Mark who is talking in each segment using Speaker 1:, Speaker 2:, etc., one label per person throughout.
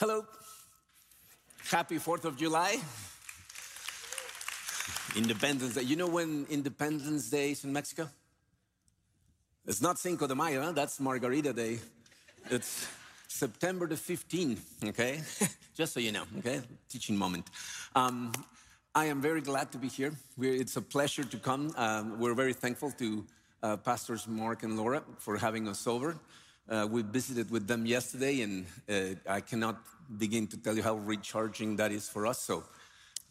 Speaker 1: Hello. Happy 4th of July. Independence Day. You know when Independence Day is in Mexico? It's not Cinco de Mayo, huh? that's Margarita Day. It's September the 15th, okay? Just so you know, okay? Teaching moment. Um, I am very glad to be here. We're, it's a pleasure to come. Um, we're very thankful to uh, Pastors Mark and Laura for having us over. Uh, we visited with them yesterday, and uh, I cannot begin to tell you how recharging that is for us. So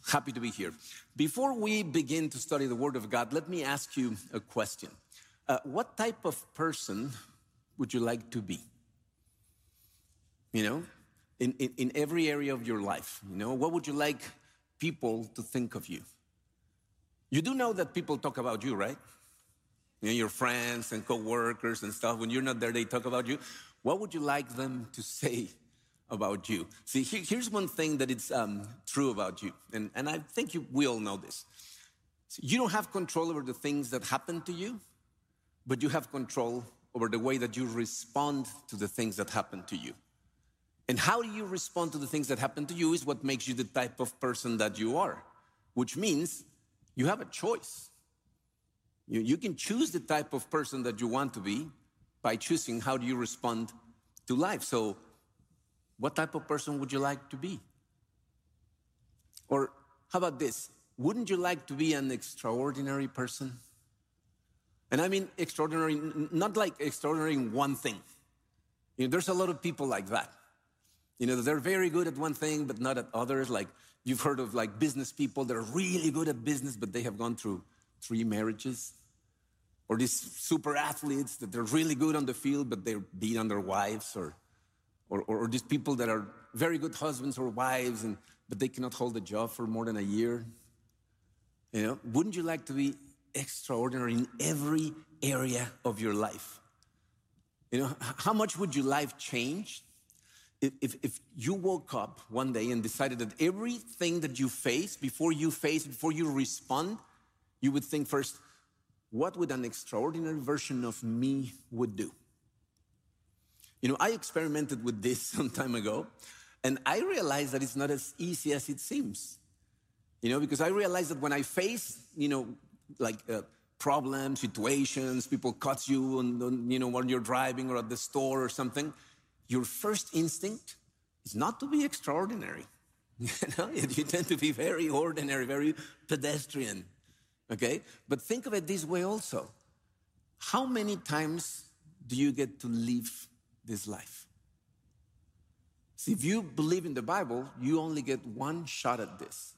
Speaker 1: happy to be here. Before we begin to study the Word of God, let me ask you a question. Uh, what type of person would you like to be? You know, in, in, in every area of your life, you know, what would you like people to think of you? You do know that people talk about you, right? You know, your friends and coworkers and stuff, when you're not there, they talk about you. What would you like them to say about you? See, here's one thing that it's um, true about you, and, and I think you, we all know this. you don't have control over the things that happen to you, but you have control over the way that you respond to the things that happen to you. And how you respond to the things that happen to you is what makes you the type of person that you are, which means you have a choice. You, you can choose the type of person that you want to be by choosing how do you respond to life. So, what type of person would you like to be? Or how about this? Wouldn't you like to be an extraordinary person? And I mean extraordinary, not like extraordinary in one thing. You know, there's a lot of people like that. You know, they're very good at one thing, but not at others. Like you've heard of like business people that are really good at business, but they have gone through three marriages or these super athletes that they're really good on the field, but they're beat on their wives, or, or, or, these people that are very good husbands or wives, and, but they cannot hold a job for more than a year. You know, wouldn't you like to be extraordinary in every area of your life? You know, how much would your life change if, if, if, you woke up one day and decided that everything that you face, before you face, before you respond, you would think first, what would an extraordinary version of me would do? You know, I experimented with this some time ago, and I realized that it's not as easy as it seems. You know, because I realized that when I face, you know, like uh, problems, situations, people cut you, and you know, when you're driving or at the store or something, your first instinct is not to be extraordinary. you know, you tend to be very ordinary, very pedestrian. Okay? But think of it this way also. How many times do you get to live this life? See, if you believe in the Bible, you only get one shot at this.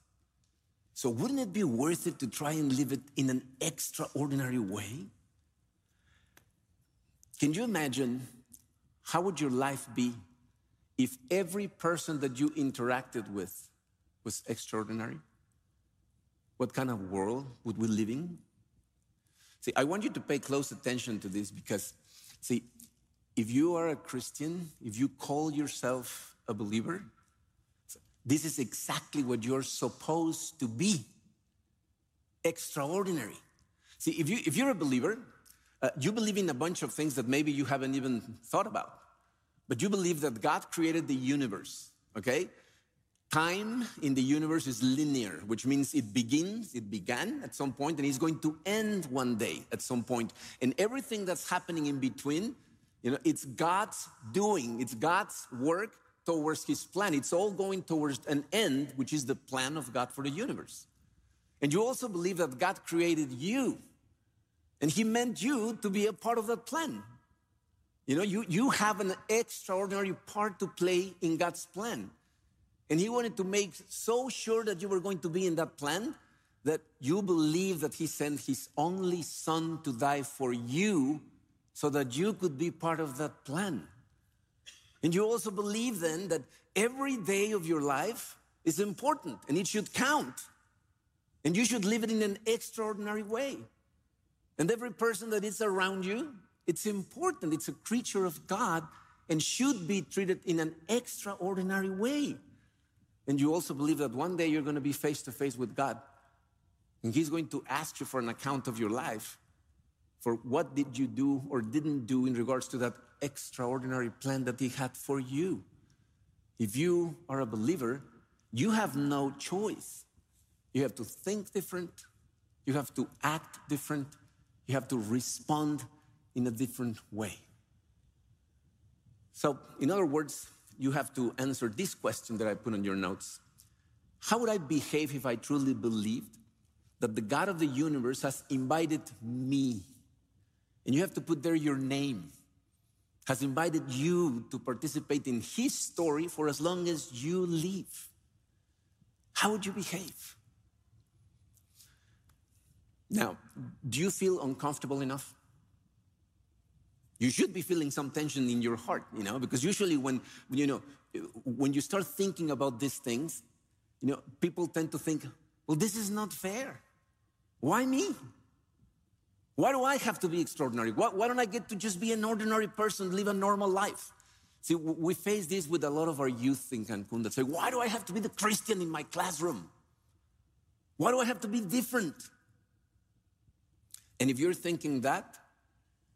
Speaker 1: So wouldn't it be worth it to try and live it in an extraordinary way? Can you imagine how would your life be if every person that you interacted with was extraordinary? What kind of world would we live in? See, I want you to pay close attention to this because, see, if you are a Christian, if you call yourself a believer, this is exactly what you're supposed to be extraordinary. See, if, you, if you're a believer, uh, you believe in a bunch of things that maybe you haven't even thought about, but you believe that God created the universe, okay? Time in the universe is linear, which means it begins, it began at some point, and it's going to end one day at some point. And everything that's happening in between, you know, it's God's doing, it's God's work towards his plan. It's all going towards an end, which is the plan of God for the universe. And you also believe that God created you, and he meant you to be a part of that plan. You know, you, you have an extraordinary part to play in God's plan. And he wanted to make so sure that you were going to be in that plan that you believe that he sent his only son to die for you so that you could be part of that plan. And you also believe then that every day of your life is important and it should count. And you should live it in an extraordinary way. And every person that is around you, it's important. It's a creature of God and should be treated in an extraordinary way. And you also believe that one day you're going to be face to face with God. And He's going to ask you for an account of your life for what did you do or didn't do in regards to that extraordinary plan that He had for you. if you are a believer, you have no choice. You have to think different, you have to act different, you have to respond in a different way. So, in other words, you have to answer this question that I put on your notes How would I behave if I truly believed that the God of the universe has invited me? And you have to put there your name, has invited you to participate in his story for as long as you live. How would you behave? Now, do you feel uncomfortable enough? You should be feeling some tension in your heart, you know, because usually when, you know, when you start thinking about these things, you know, people tend to think, well, this is not fair. Why me? Why do I have to be extraordinary? Why, why, don't I get to just be an ordinary person, live a normal life? See, we face this with a lot of our youth in Cancun that say, why do I have to be the Christian in my classroom? Why do I have to be different? And if you're thinking that,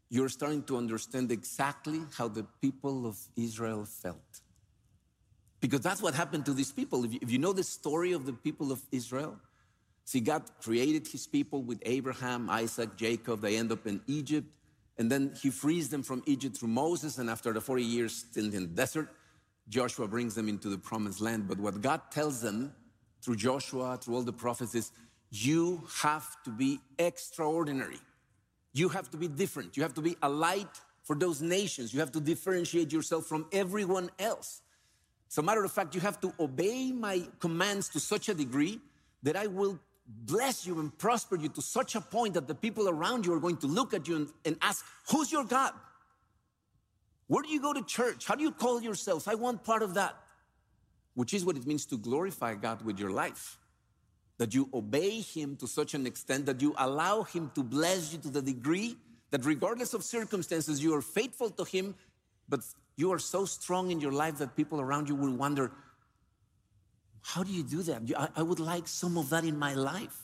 Speaker 1: you're starting to understand exactly how the people of Israel felt. Because that's what happened to these people. If you, if you, know the story of the people of Israel, see, God created his people with Abraham, Isaac, Jacob. They end up in Egypt. And then he frees them from Egypt through Moses. And after the 40 years still in the desert, Joshua brings them into the promised land. But what God tells them through Joshua, through all the prophets, is you have to be extraordinary. You have to be different. You have to be a light for those nations. You have to differentiate yourself from everyone else. As a matter of fact, you have to obey my commands to such a degree that I will bless you and prosper you to such a point that the people around you are going to look at you and, and ask, Who's your God? Where do you go to church? How do you call yourself? I want part of that, which is what it means to glorify God with your life that you obey Him to such an extent that you allow Him to bless you to the degree that, regardless of circumstances, you are faithful to Him, but you are so strong in your life that people around you will wonder, How do you do that? I, would like some of that in my life.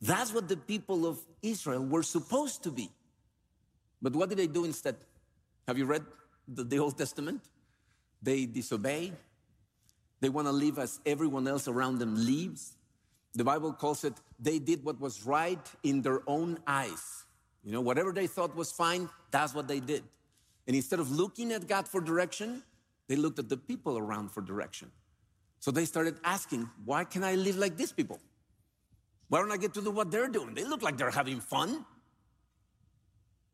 Speaker 1: That's what the people of Israel were supposed to be. But what did they do instead? Have you read the, the Old Testament? They disobey. They want to live as everyone else around them lives. The Bible calls it, they did what was right in their own eyes. You know, whatever they thought was fine, that's what they did. And instead of looking at God for direction, they looked at the people around for direction. So they started asking, why can I live like these people? Why don't I get to do what they're doing? They look like they're having fun.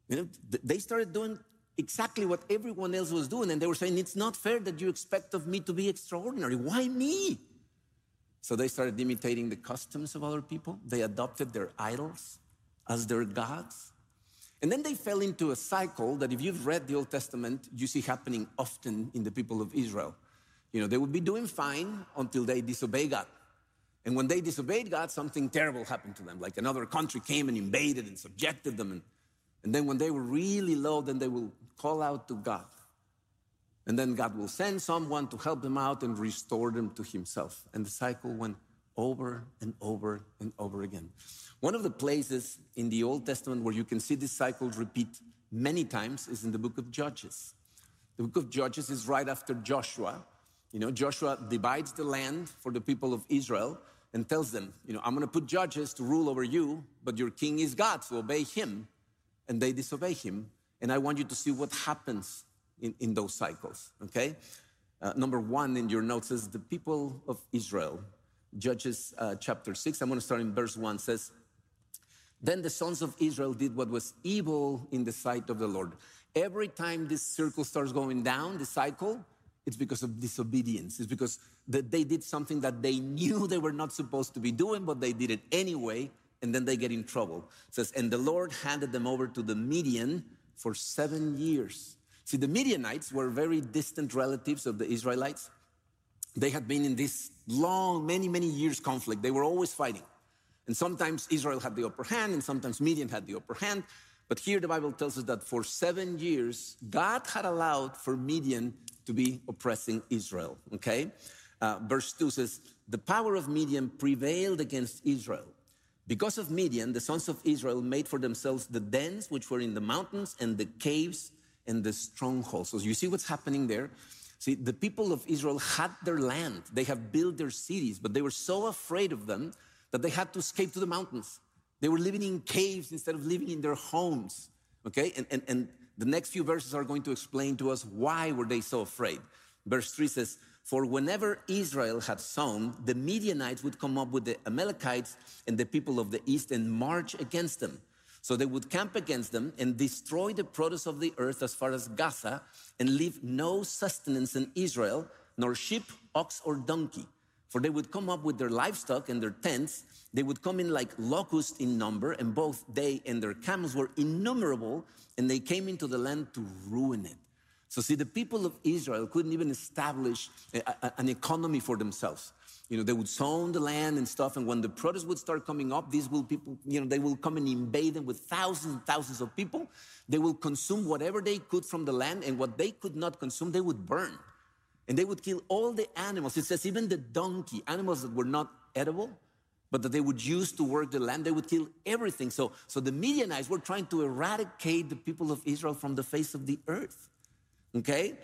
Speaker 1: You know, they started doing exactly what everyone else was doing, and they were saying, It's not fair that you expect of me to be extraordinary. Why me? So they started imitating the customs of other people. They adopted their idols as their gods. And then they fell into a cycle that, if you've read the Old Testament, you see happening often in the people of Israel. You know, they would be doing fine until they disobey God. And when they disobeyed God, something terrible happened to them. Like another country came and invaded and subjected them. And, and then when they were really low, then they will call out to God. And then God will send someone to help them out and restore them to Himself. And the cycle went over and over and over again. One of the places in the Old Testament where you can see this cycle repeat many times is in the book of Judges. The book of Judges is right after Joshua. You know, Joshua divides the land for the people of Israel and tells them, you know, I'm going to put judges to rule over you, but your king is God, so obey him. And they disobey him. And I want you to see what happens in, in those cycles, okay? Uh, number one in your notes says the people of Israel. Judges uh, chapter 6, I'm going to start in verse 1 says, Then the sons of Israel did what was evil in the sight of the Lord. Every time this circle starts going down, the cycle, it's because of disobedience. It's because that they did something that they knew they were not supposed to be doing, but they did it anyway, and then they get in trouble. It says, And the Lord handed them over to the Midian for seven years. See, the Midianites were very distant relatives of the Israelites. They had been in this long, many, many years conflict. They were always fighting. And sometimes Israel had the upper hand, and sometimes Midian had the upper hand. But here the Bible tells us that for seven years, God had allowed for Midian to be oppressing Israel. Okay? Uh, verse 2 says, The power of Midian prevailed against Israel. Because of Midian, the sons of Israel made for themselves the dens which were in the mountains and the caves and the strongholds. So you see what's happening there? See, the people of Israel had their land, they have built their cities, but they were so afraid of them that they had to escape to the mountains. They were living in caves instead of living in their homes. Okay? And, and, and the next few verses are going to explain to us why were they so afraid. Verse 3 says, For whenever Israel had sown, the Midianites would come up with the Amalekites and the people of the east and march against them. So they would camp against them and destroy the produce of the earth as far as Gaza and leave no sustenance in Israel, nor sheep, ox, or donkey. For they would come up with their livestock and their tents. They would come in like locusts in number, and both they and their camels were innumerable, and they came into the land to ruin it. So, see, the people of Israel couldn't even establish a, a, an economy for themselves. You know, they would sow the land and stuff, and when the produce would start coming up, these will people, you know, they will come and invade them with thousands and thousands of people. They will consume whatever they could from the land, and what they could not consume, they would burn. And they would kill all the animals. It says even the donkey, animals that were not edible, but that they would use to work the land, they would kill everything. So, so the Midianites were trying to eradicate the people of Israel from the face of the earth. Okay?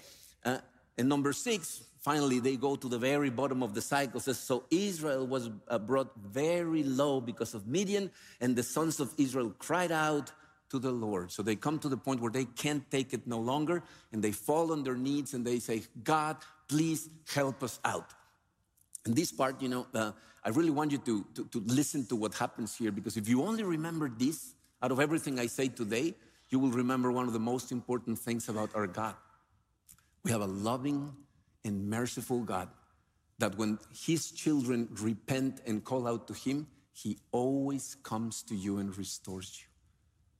Speaker 1: Uh, and number six, finally, they go to the very bottom of the cycle. Says, so Israel was uh, brought very low because of Midian, and the sons of Israel cried out to the Lord. So they come to the point where they can't take it no longer, and they fall on their knees and they say, God, please help us out. And this part, you know, uh, I really want you to, to, to listen to what happens here because if you only remember this out of everything I say today, you will remember one of the most important things about our God. We have a loving and merciful God that when his children repent and call out to him, he always comes to you and restores you.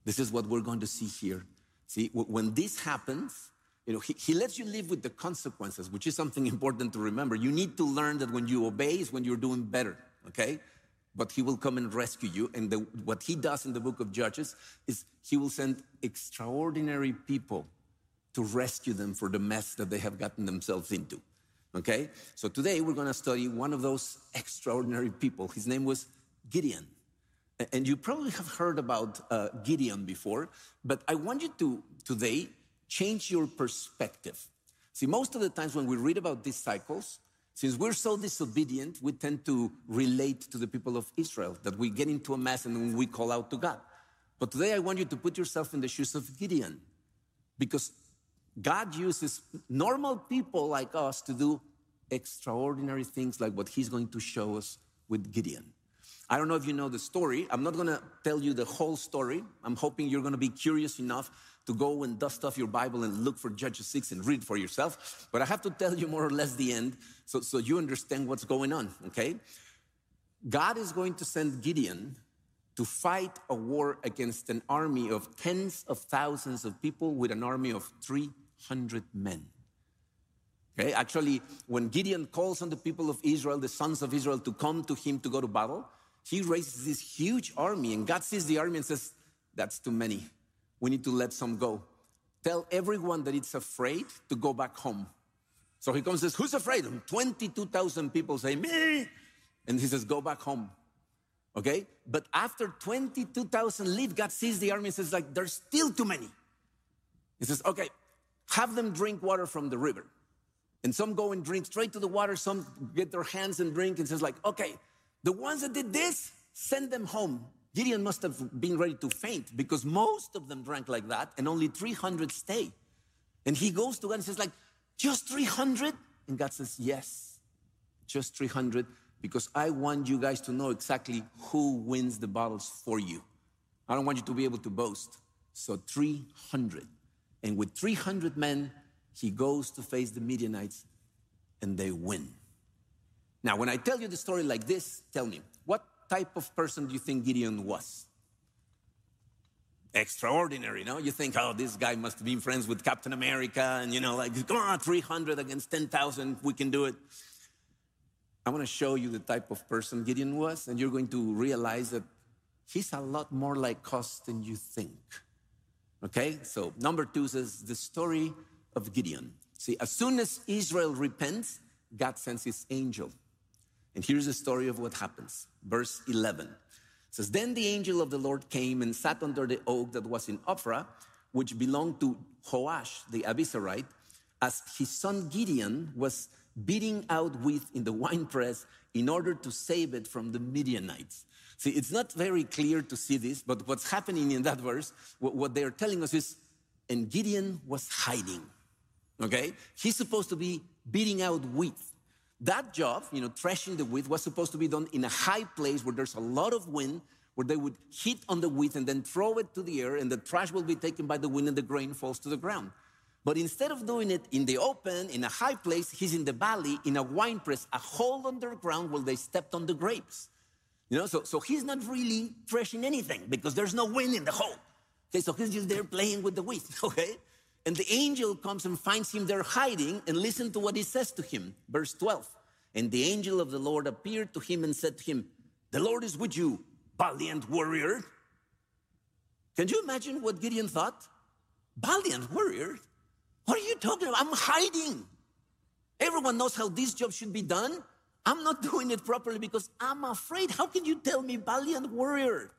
Speaker 1: This is what we're going to see here. See, when this happens, you know, he, he lets you live with the consequences, which is something important to remember. You need to learn that when you obey is when you're doing better, okay? But he will come and rescue you. And the, what he does in the book of Judges is he will send extraordinary people to rescue them for the mess that they have gotten themselves into. Okay? So today we're going to study one of those extraordinary people. His name was Gideon. And you probably have heard about uh, Gideon before, but I want you to today change your perspective. See, most of the times when we read about these cycles, since we're so disobedient, we tend to relate to the people of Israel, that we get into a mess and we call out to God. But today I want you to put yourself in the shoes of Gideon, because God uses normal people like us to do extraordinary things like what he's going to show us with Gideon. I don't know if you know the story. I'm not going to tell you the whole story. I'm hoping you're going to be curious enough to go and dust off your Bible and look for Judges 6 and read for yourself. But I have to tell you more or less the end so, so you understand what's going on, okay? God is going to send Gideon to fight a war against an army of tens of thousands of people with an army of 300 men. Okay, actually, when Gideon calls on the people of Israel, the sons of Israel, to come to him to go to battle, he raises this huge army, and God sees the army and says, That's too many. We need to let some go. Tell everyone that it's afraid to go back home. So he comes and says, Who's afraid? And 22,000 people say, Me. And he says, Go back home. Okay? But after 22,000 leave, God sees the army and says, like, there's still too many. He says, okay, have them drink water from the river. And some go and drink straight to the water, some get their hands and drink and says, like, okay, the ones that did this, send them home. Gideon must have been ready to faint because most of them drank like that and only 300 stay. And he goes to God and says, like, just 300? And God says, yes, just 300 because I want you guys to know exactly who wins the battles for you. I don't want you to be able to boast. So 300. And with 300 men, he goes to face the Midianites and they win. Now, when I tell you the story like this, tell me, what type of person do you think Gideon was? Extraordinary, no? You think, oh, this guy must have been friends with Captain America, and you know, like, come on, 300 against 10,000, we can do it. I want to show you the type of person Gideon was, and you're going to realize that he's a lot more like us than you think. Okay, so number two says the story of Gideon. See, as soon as Israel repents, God sends his angel. And here's the story of what happens. Verse 11 it says, Then the angel of the Lord came and sat under the oak that was in Ophrah, which belonged to Joash the Abiezrite, as his son Gideon was beating out wheat in the winepress in order to save it from the Midianites. See, it's not very clear to see this, but what's happening in that verse, what they're telling us is, and Gideon was hiding. Okay? He's supposed to be beating out wheat. That job, you know, threshing the wheat, was supposed to be done in a high place where there's a lot of wind, where they would hit on the wheat and then throw it to the air, and the trash will be taken by the wind and the grain falls to the ground. But instead of doing it in the open, in a high place, he's in the valley, in a wine press, a hole underground where they stepped on the grapes. You know, so, so he's not really threshing anything because there's no wind in the hole. Okay, so he's just there playing with the wheat, okay? And the angel comes and finds him there hiding, and listen to what he says to him. Verse 12. And the angel of the Lord appeared to him and said to him, The Lord is with you, valiant warrior. Can you imagine what Gideon thought? Valiant warrior? What are you talking about? I'm hiding. Everyone knows how this job should be done. I'm not doing it properly because I'm afraid. How can you tell me valiant warrior?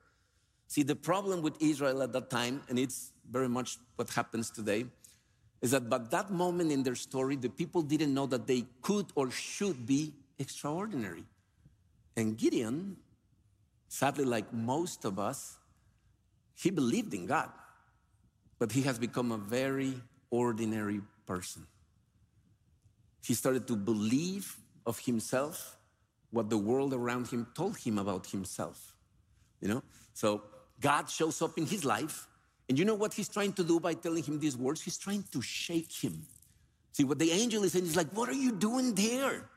Speaker 1: See, the problem with Israel at that time, and it's very much what happens today, is that by that moment in their story, the people didn't know that they could or should be extraordinary. And Gideon, sadly, like most of us, he believed in God, but he has become a very ordinary person. He started to believe of himself what the world around him told him about himself. You know? So God shows up in his life. And you know what he's trying to do by telling him these words? He's trying to shake him. See, what the angel is saying is like, What are you doing there?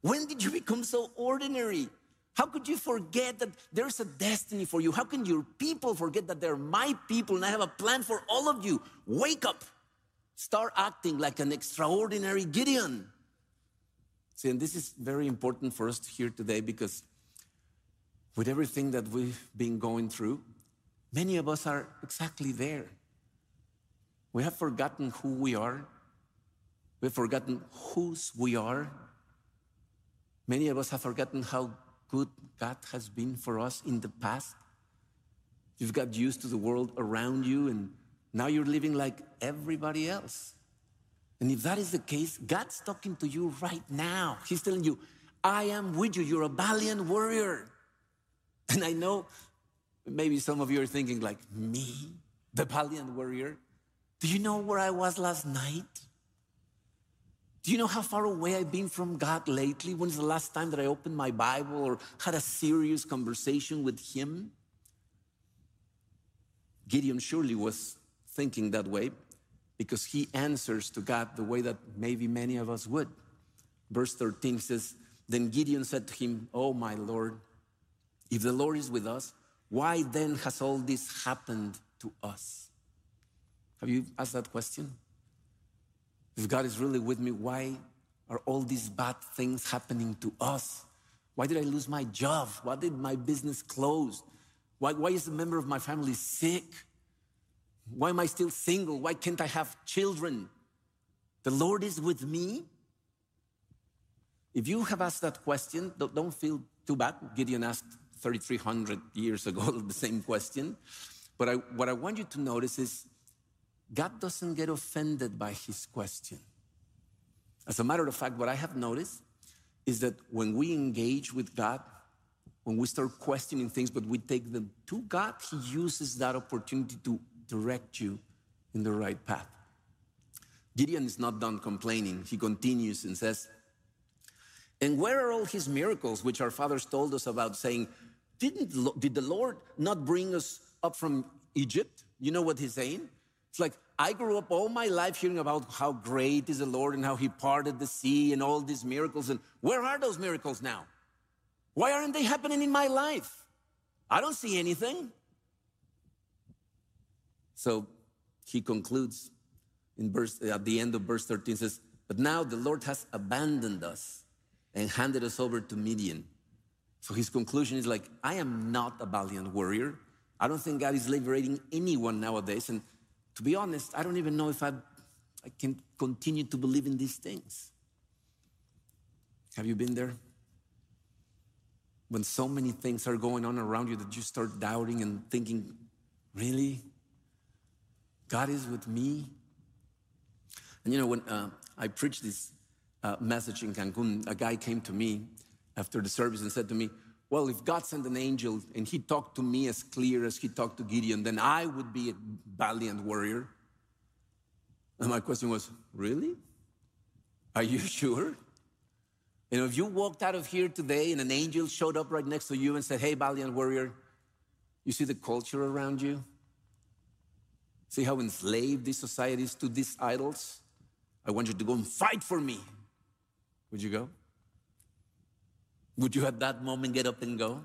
Speaker 1: When did you become so ordinary? How could you forget that there's a destiny for you? How can your people forget that they're my people and I have a plan for all of you? Wake up. Start acting like an extraordinary Gideon. See, and this is very important for us to hear today because with everything that we've been going through, many of us are exactly there. We have forgotten who we are. We've forgotten whose we are. Many of us have forgotten how good God has been for us in the past. You've got used to the world around you, and now you're living like everybody else. And if that is the case, God's talking to you right now. He's telling you, I am with you. You're a valiant warrior. And I know maybe some of you are thinking, like, me, the valiant warrior? Do you know where I was last night? Do you know how far away I've been from God lately? When's the last time that I opened my Bible or had a serious conversation with Him? Gideon surely was thinking that way because he answers to God the way that maybe many of us would. Verse 13 says, Then Gideon said to him, Oh, my Lord, if the Lord is with us, why then has all this happened to us? Have you asked that question? If God is really with me, why are all these bad things happening to us? Why did I lose my job? Why did my business close? Why, why is a member of my family sick? Why am I still single? Why can't I have children? The Lord is with me. If you have asked that question, don't feel too bad. Gideon asked 3,300 years ago the same question. But I, what I want you to notice is God doesn't get offended by his question. As a matter of fact, what I have noticed is that when we engage with God, when we start questioning things, but we take them to God, He uses that opportunity to direct you in the right path. Gideon is not done complaining. He continues and says, And where are all his miracles which our fathers told us about, saying, Didn't, Did the Lord not bring us up from Egypt? You know what he's saying? It's like, I grew up all my life hearing about how great is the Lord and how he parted the sea and all these miracles. And where are those miracles now? Why aren't they happening in my life? I don't see anything. So he concludes in verse, at the end of verse 13 says, But now the Lord has abandoned us and handed us over to Midian. So his conclusion is like, I am not a valiant warrior. I don't think God is liberating anyone nowadays. And to be honest, I don't even know if I, I can continue to believe in these things. Have you been there? When so many things are going on around you that you start doubting and thinking, really? God is with me. And you know, when uh, I preached this uh, message in Cancun, a guy came to me after the service and said to me, Well, if God sent an angel and he talked to me as clear as he talked to Gideon, then I would be a valiant warrior. And my question was, Really? Are you sure? You know, if you walked out of here today and an angel showed up right next to you and said, Hey, valiant warrior, you see the culture around you? See how enslaved this society is to these idols? I want you to go and fight for me. Would you go? Would you at that moment get up and go?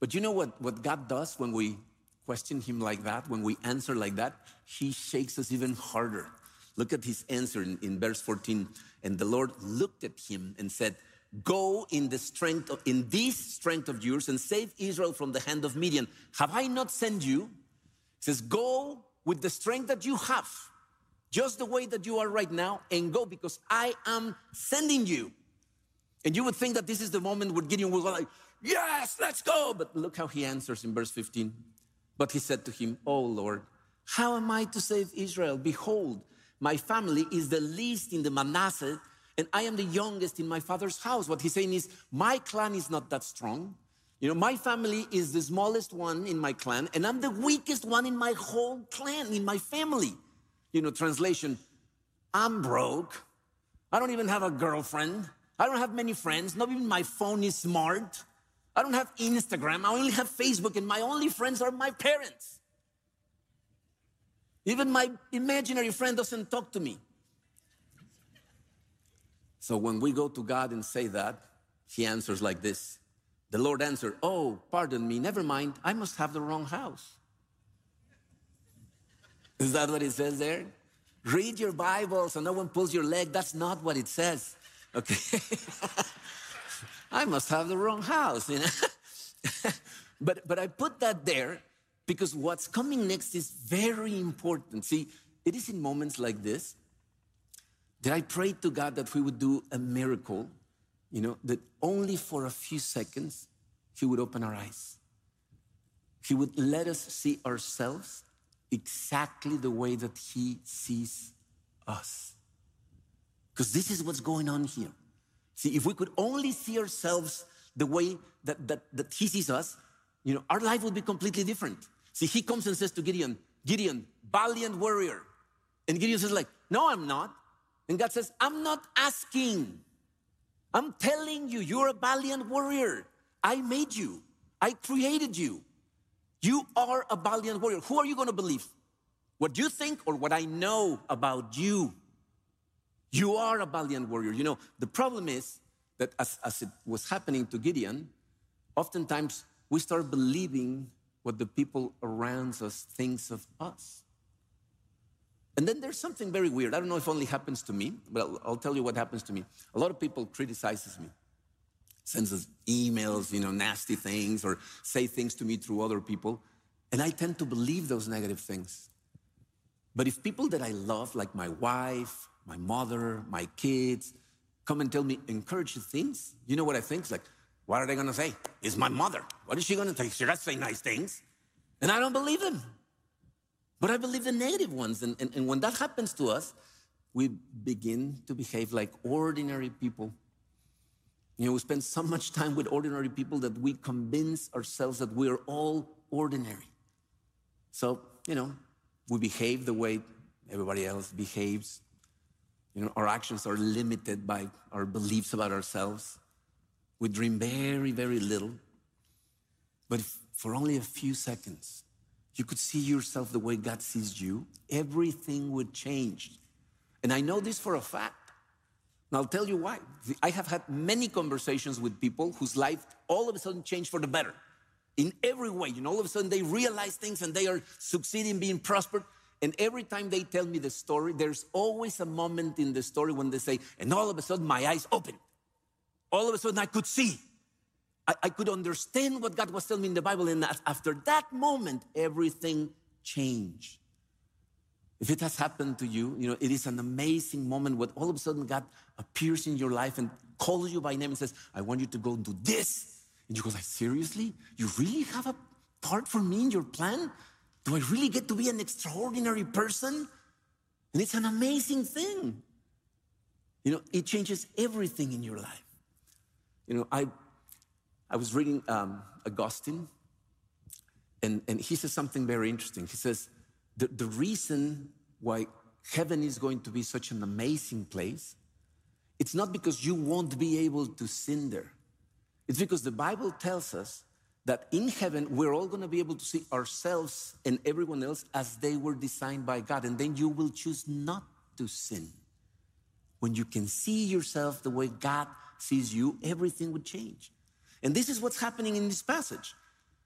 Speaker 1: But you know what, what God does when we question Him like that, when we answer like that? He shakes us even harder. Look at his answer in, in verse 14. And the Lord looked at him and said, Go in the strength of, in this strength of yours and save Israel from the hand of Midian. Have I not sent you? He says, Go with the strength that you have, just the way that you are right now, and go because I am sending you. And you would think that this is the moment where Gideon go like, Yes, let's go. But look how he answers in verse 15. But he said to him, Oh Lord, how am I to save Israel? Behold, my family is the least in the Manasseh, and I am the youngest in my father's house. What he's saying is, my clan is not that strong. You know, my family is the smallest one in my clan, and I'm the weakest one in my whole clan, in my family. You know, translation, I'm broke. I don't even have a girlfriend. I don't have many friends. Not even my phone is smart. I don't have Instagram. I only have Facebook, and my only friends are my parents. Even my imaginary friend doesn't talk to me. So when we go to God and say that, He answers like this The Lord answered, Oh, pardon me, never mind, I must have the wrong house. Is that what it says there? Read your Bible so no one pulls your leg. That's not what it says. Okay. I must have the wrong house, you know. but but I put that there because what's coming next is very important. See, it is in moments like this that I prayed to God that we would do a miracle, you know, that only for a few seconds He would open our eyes. He would let us see ourselves exactly the way that He sees us. Because this is what's going on here. See, if we could only see ourselves the way that, that, that He sees us, you know, our life would be completely different. See, he comes and says to Gideon, Gideon, valiant warrior. And Gideon says, like, no, I'm not. And God says, I'm not asking. I'm telling you, you're a valiant warrior. I made you. I created you. You are a valiant warrior. Who are you going to believe? What you think or what I know about you? You are a valiant warrior. You know, the problem is that as, as it was happening to Gideon, oftentimes we start believing what the people around us thinks of us. And then there's something very weird. I don't know if only happens to me, but I'll, I'll tell you what happens to me. A lot of people criticizes me, sends us emails, you know, nasty things, or say things to me through other people, and I tend to believe those negative things. But if people that I love, like my wife, my mother, my kids, come and tell me encouraging things, you know what I think? It's like, what are they to say? It's my mother. What is she to say? She doesn't say nice things. And I don't believe them. But I believe the negative ones. And, and, and when that happens to us, we begin to behave like ordinary people. You know, we spend so much time with ordinary people that we convince ourselves that we are all ordinary. So, you know, we behave the way everybody else behaves. You know, our actions are limited by our beliefs about ourselves. We dream very, very little. But for only a few seconds, you could see yourself the way God sees you, everything would change. And I know this for a fact. And I'll tell you why. I have had many conversations with people whose life all of a sudden changed for the better in every way. You know, all of a sudden they realize things and they are succeeding, being prospered. And every time they tell me the story, there's always a moment in the story when they say, and all of a sudden my eyes open all of a sudden I could see. I, I could understand what God was telling me in the Bible. And after that moment, everything changed. If it has happened to you, you know, it is an amazing moment when all of a sudden God appears in your life and calls you by name and says, I want you to go do this. And you go like, seriously? You really have a part for me in your plan? Do I really get to be an extraordinary person? And it's an amazing thing. You know, it changes everything in your life. You know, I, I was reading um, Augustine, and, and he says something very interesting. He says, the, the reason why heaven is going to be such an amazing place, it's not because you won't be able to sin there. It's because the Bible tells us that in heaven, we're all going to be able to see ourselves and everyone else as they were designed by God. And then you will choose not to sin. When you can see yourself the way God sees you, everything would change. And this is what's happening in this passage.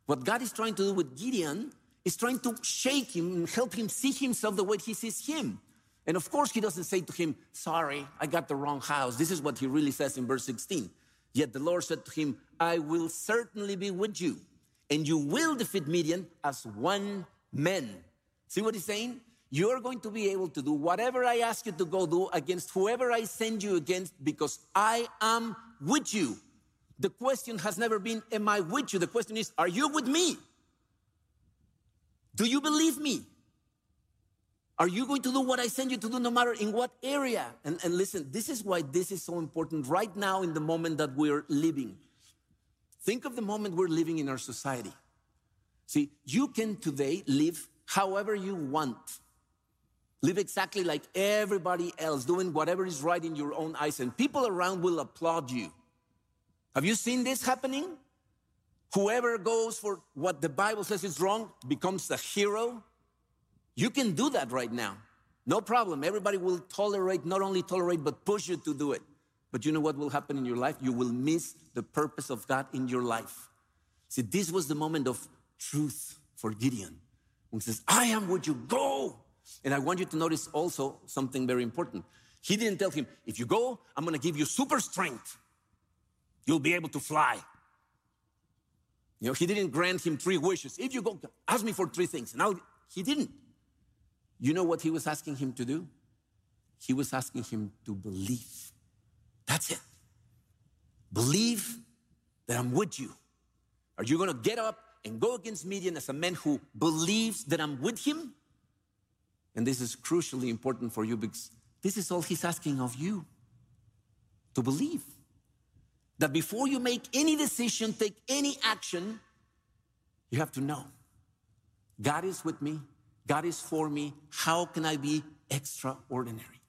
Speaker 1: What God is trying to do with Gideon is trying to shake him and help him see himself the way he sees him. And of course, he doesn't say to him, Sorry, I got the wrong house. This is what he really says in verse 16. Yet the Lord said to him, I will certainly be with you, and you will defeat Midian as one man. See what he's saying? You're going to be able to do whatever I ask you to go do against whoever I send you against because I am with you. The question has never been, Am I with you? The question is, Are you with me? Do you believe me? Are you going to do what I send you to do no matter in what area? And, and listen, this is why this is so important right now in the moment that we're living. Think of the moment we're living in our society. See, you can today live however you want. Live exactly like everybody else, doing whatever is right in your own eyes, and people around will applaud you. Have you seen this happening? Whoever goes for what the Bible says is wrong becomes a hero you can do that right now. No problem. Everybody will tolerate, not only tolerate, but push you to do it. But you know what will happen in your life? You will miss the purpose of God in your life. See, this was the moment of truth for Gideon. He says, I am with you, go. And I want you to notice also something very important. He didn't tell him, if you go, I'm gonna give you super strength. You'll be able to fly. You know, he didn't grant him three wishes. If you go, ask me for three things. Now, he didn't. You know what he was asking him to do? He was asking him to believe. That's it. Believe that I'm with you. Are you going to get up and go against Midian as a man who believes that I'm with him? And this is crucially important for you because this is all he's asking of you to believe. That before you make any decision, take any action, you have to know God is with me, God is for me. How can I be extraordinary?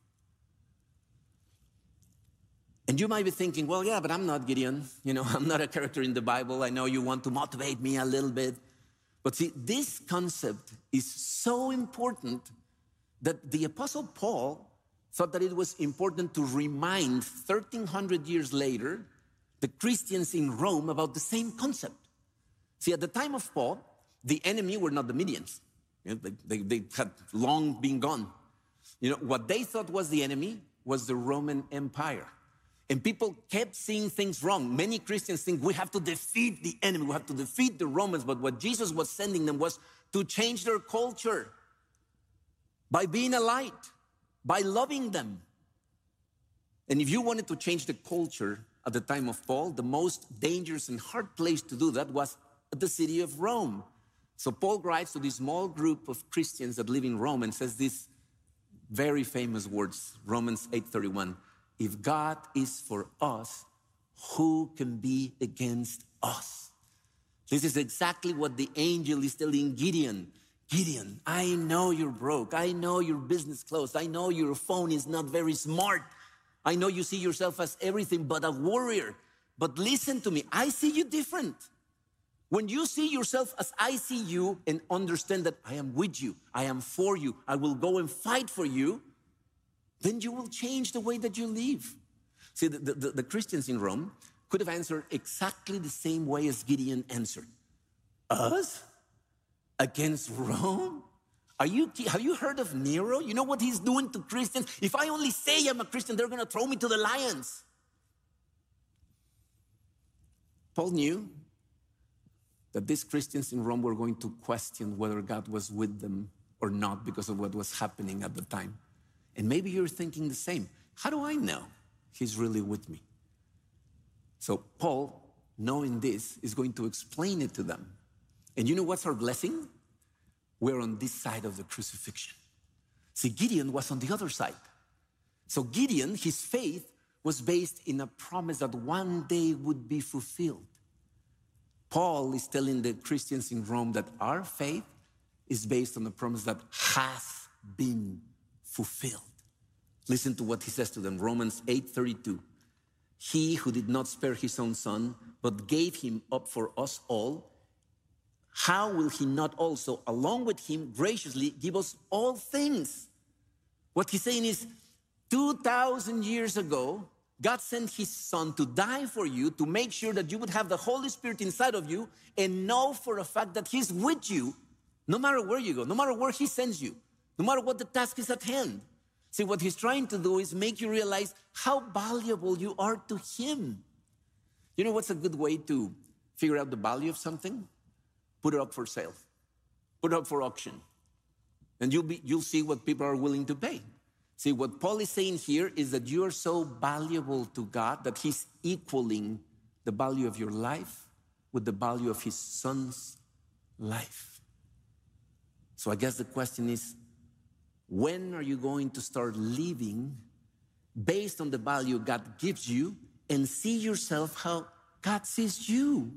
Speaker 1: And you might be thinking, well, yeah, but I'm not Gideon. You know, I'm not a character in the Bible. I know you want to motivate me a little bit. But see, this concept is so important that the Apostle Paul thought that it was important to remind 1300 years later the Christians in Rome about the same concept. See, at the time of Paul, the enemy were not the Midians. You know, they, they, they had long been gone. You know, what they thought was the enemy was the Roman Empire. And people kept seeing things wrong. Many Christians think we have to defeat the enemy, we have to defeat the Romans. But what Jesus was sending them was to change their culture by being a light, by loving them. And if you wanted to change the culture at the time of Paul, the most dangerous and hard place to do that was the city of Rome. So Paul writes to this small group of Christians that live in Rome and says these very famous words, Romans 8:31. If God is for us, who can be against us? This is exactly what the angel is telling Gideon. Gideon, I know you're broke. I know your business closed. I know your phone is not very smart. I know you see yourself as everything but a warrior. But listen to me, I see you different. When you see yourself as I see you and understand that I am with you, I am for you, I will go and fight for you, then you will change the way that you live. See, the, the, the Christians in Rome could have answered exactly the same way as Gideon answered. Us? Against Rome? Are you, have you heard of Nero? You know what he's doing to Christians? If I only say I'm a Christian, they're going to throw me to the lions. Paul knew that these Christians in Rome were going to question whether God was with them or not because of what was happening at the time. And maybe you're thinking the same. How do I know He's really with me? So, Paul, knowing this, is going to explain it to them. And you know what's our blessing? We're on this side of the crucifixion. See, Gideon was on the other side. So, Gideon, his faith was based in a promise that one day would be fulfilled. Paul is telling the Christians in Rome that our faith is based on the promise that has been fulfilled. Listen to what he says to them Romans 8:32. He who did not spare his own son, but gave him up for us all, how will he not also, along with him, graciously give us all things? What he's saying is 2,000 years ago, God sent his son to die for you to make sure that you would have the Holy Spirit inside of you and know for a fact that he's with you no matter where you go, no matter where he sends you, no matter what the task is at hand. See, what he's trying to do is make you realize how valuable you are to him. You know what's a good way to figure out the value of something? Put it up for sale, put it up for auction, and you'll, be, you'll see what people are willing to pay. See, what Paul is saying here is that you are so valuable to God that he's equaling the value of your life with the value of his son's life. So I guess the question is when are you going to start living based on the value God gives you and see yourself how God sees you?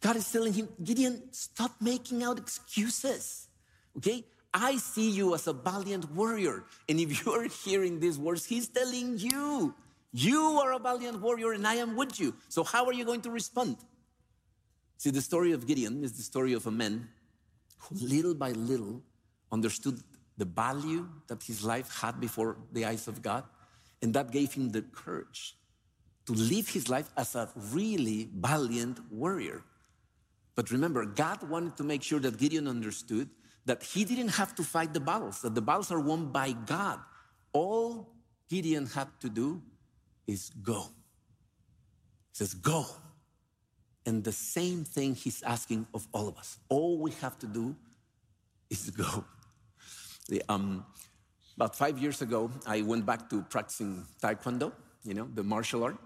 Speaker 1: God is telling him, Gideon, stop making out excuses. Okay? I see you as a valiant warrior. And if you're hearing these words, he's telling you, you are a valiant warrior and I am with you. So how are you going to respond? See, the story of Gideon is the story of a man who little by little understood the value that his life had before the eyes of God. And that gave him the courage to live his life as a really valiant warrior. But remember, God wanted to make sure that Gideon understood that he didn't have to fight the battles, that the battles are won by God. All Gideon had to do is go. He says, Go. And the same thing he's asking of all of us. All we have to do is go. The, um, about five years ago, I went back to practicing Taekwondo, you know, the martial art.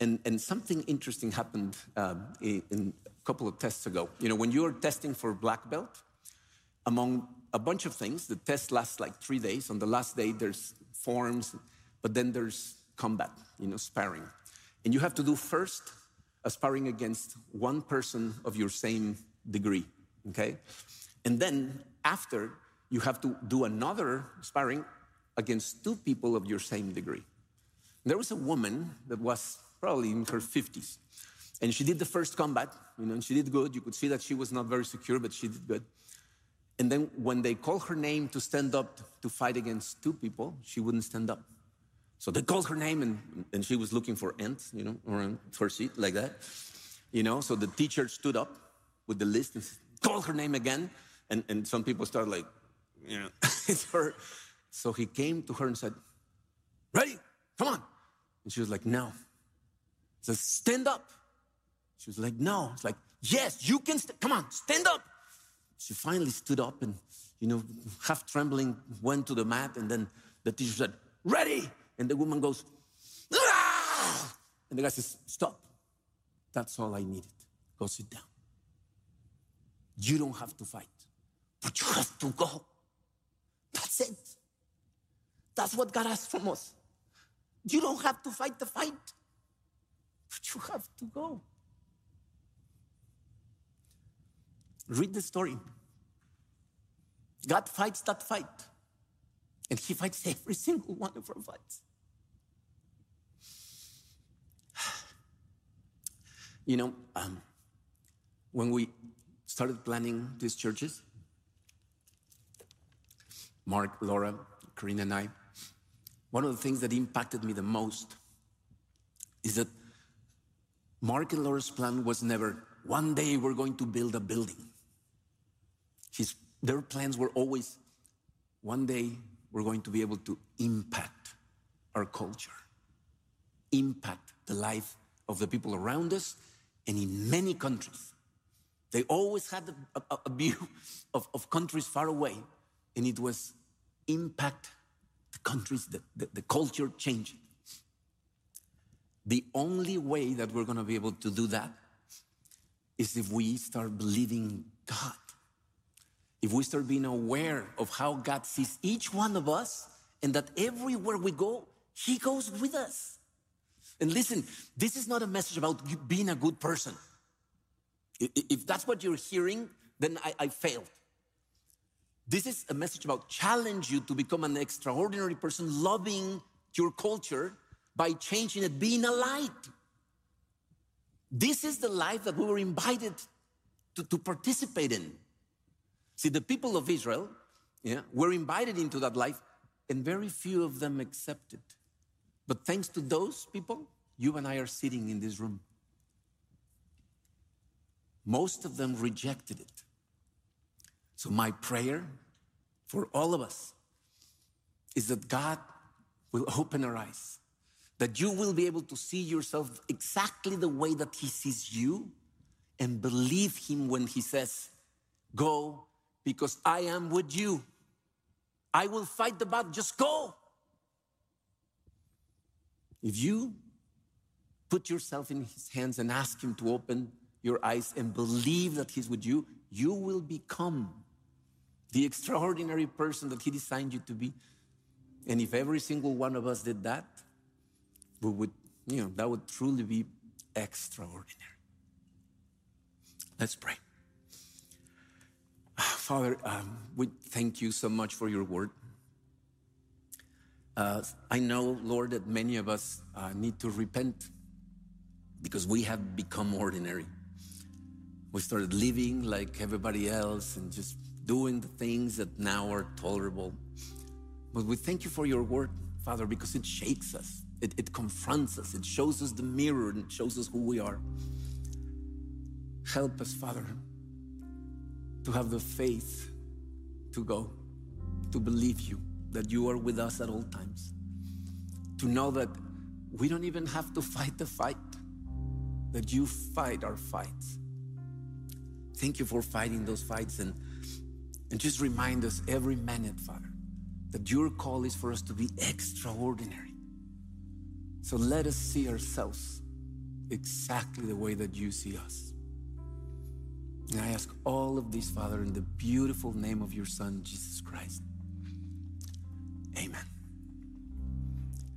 Speaker 1: And, and something interesting happened uh, in, couple of tests ago. You know, when you're testing for black belt, among a bunch of things. The test lasts like three days. On the last day, there's forms, but then there's combat, you know, sparring. And you have to do first a sparring against one person of your same degree, okay? And then after, you have to do another sparring against two people of your same degree. There was a woman that was probably in her 50s, and she did the first combat, you know, and she did good. You could see that she was not very secure, but she did good. And then when they called her name to stand up to fight against two people, she wouldn't stand up. So they called her name and, and she was looking for ants, you know, around her seat like that. You know, so the teacher stood up with the list and called her name again. And, and some people started like, you know, it's her. So he came to her and said, Ready? Come on. And she was like, No. Says, Stand up. She was like, No. It's like, Yes, you can. St- come on, stand up she finally stood up and, you know, half trembling, went to the mat, and then the teacher said, Ready! And the woman goes, ah! And the guy says, Stop. That's all I needed. Go sit down. You don't have to fight, but you have to go. That's it. That's what God asks from us. You don't have to fight the fight, but you have to go. Read the story. God fights that fight, and He fights every single one of our fights. You know, um, when we started planning these churches, Mark, Laura, Karina, and I, one of the things that impacted me the most is that Mark and Laura's plan was never one day we're going to build a building. His, their plans were always one day we're going to be able to impact our culture, impact the life of the people around us, and in many countries. They always had a, a, a view of, of, countries far away, and it was impact the countries, the, the, the culture changing. The only way that we're going to be able to do that is if we start believing God if we start being aware of how God sees each one of us and that everywhere we go, He goes with us. And listen, this is not a message about being a good person. If that's what you're hearing, then I, I failed. This is a message about challenge you to become an extraordinary person, loving your culture by changing it, being a light. This is the life that we were invited to, to participate in. See, the people of Israel yeah, were invited into that life, and very few of them accepted. But thanks to those people, you and I are sitting in this room. Most of them rejected it. So, my prayer for all of us is that God will open our eyes, that you will be able to see yourself exactly the way that He sees you and believe Him when He says, Go because I am with you. I will fight the battle, just go. If you put yourself in His hands and ask Him to open your eyes and believe that He's with you, you will become the extraordinary person that He designed you to be. And if every single one of us did that, we would, you know, that would truly be extraordinary. Let's pray. Father, um, we thank you so much for your word. Uh, I know, Lord, that many of us uh, need to repent because we have become ordinary. We started living like everybody else and just doing the things that now are tolerable. But we thank you for your word, Father, because it shakes us, it, it confronts us, it shows us the mirror and it shows us who we are. Help us, Father, to have the faith to go, to believe you, that you are with us at all times, to know that we don't even have to fight the fight, that you fight our fights. Thank you for fighting those fights and, and just remind us every minute, Father, that your call is for us to be extraordinary. So let us see ourselves exactly the way that you see us. And I ask all of this, Father, in the beautiful name of your Son, Jesus Christ. Amen.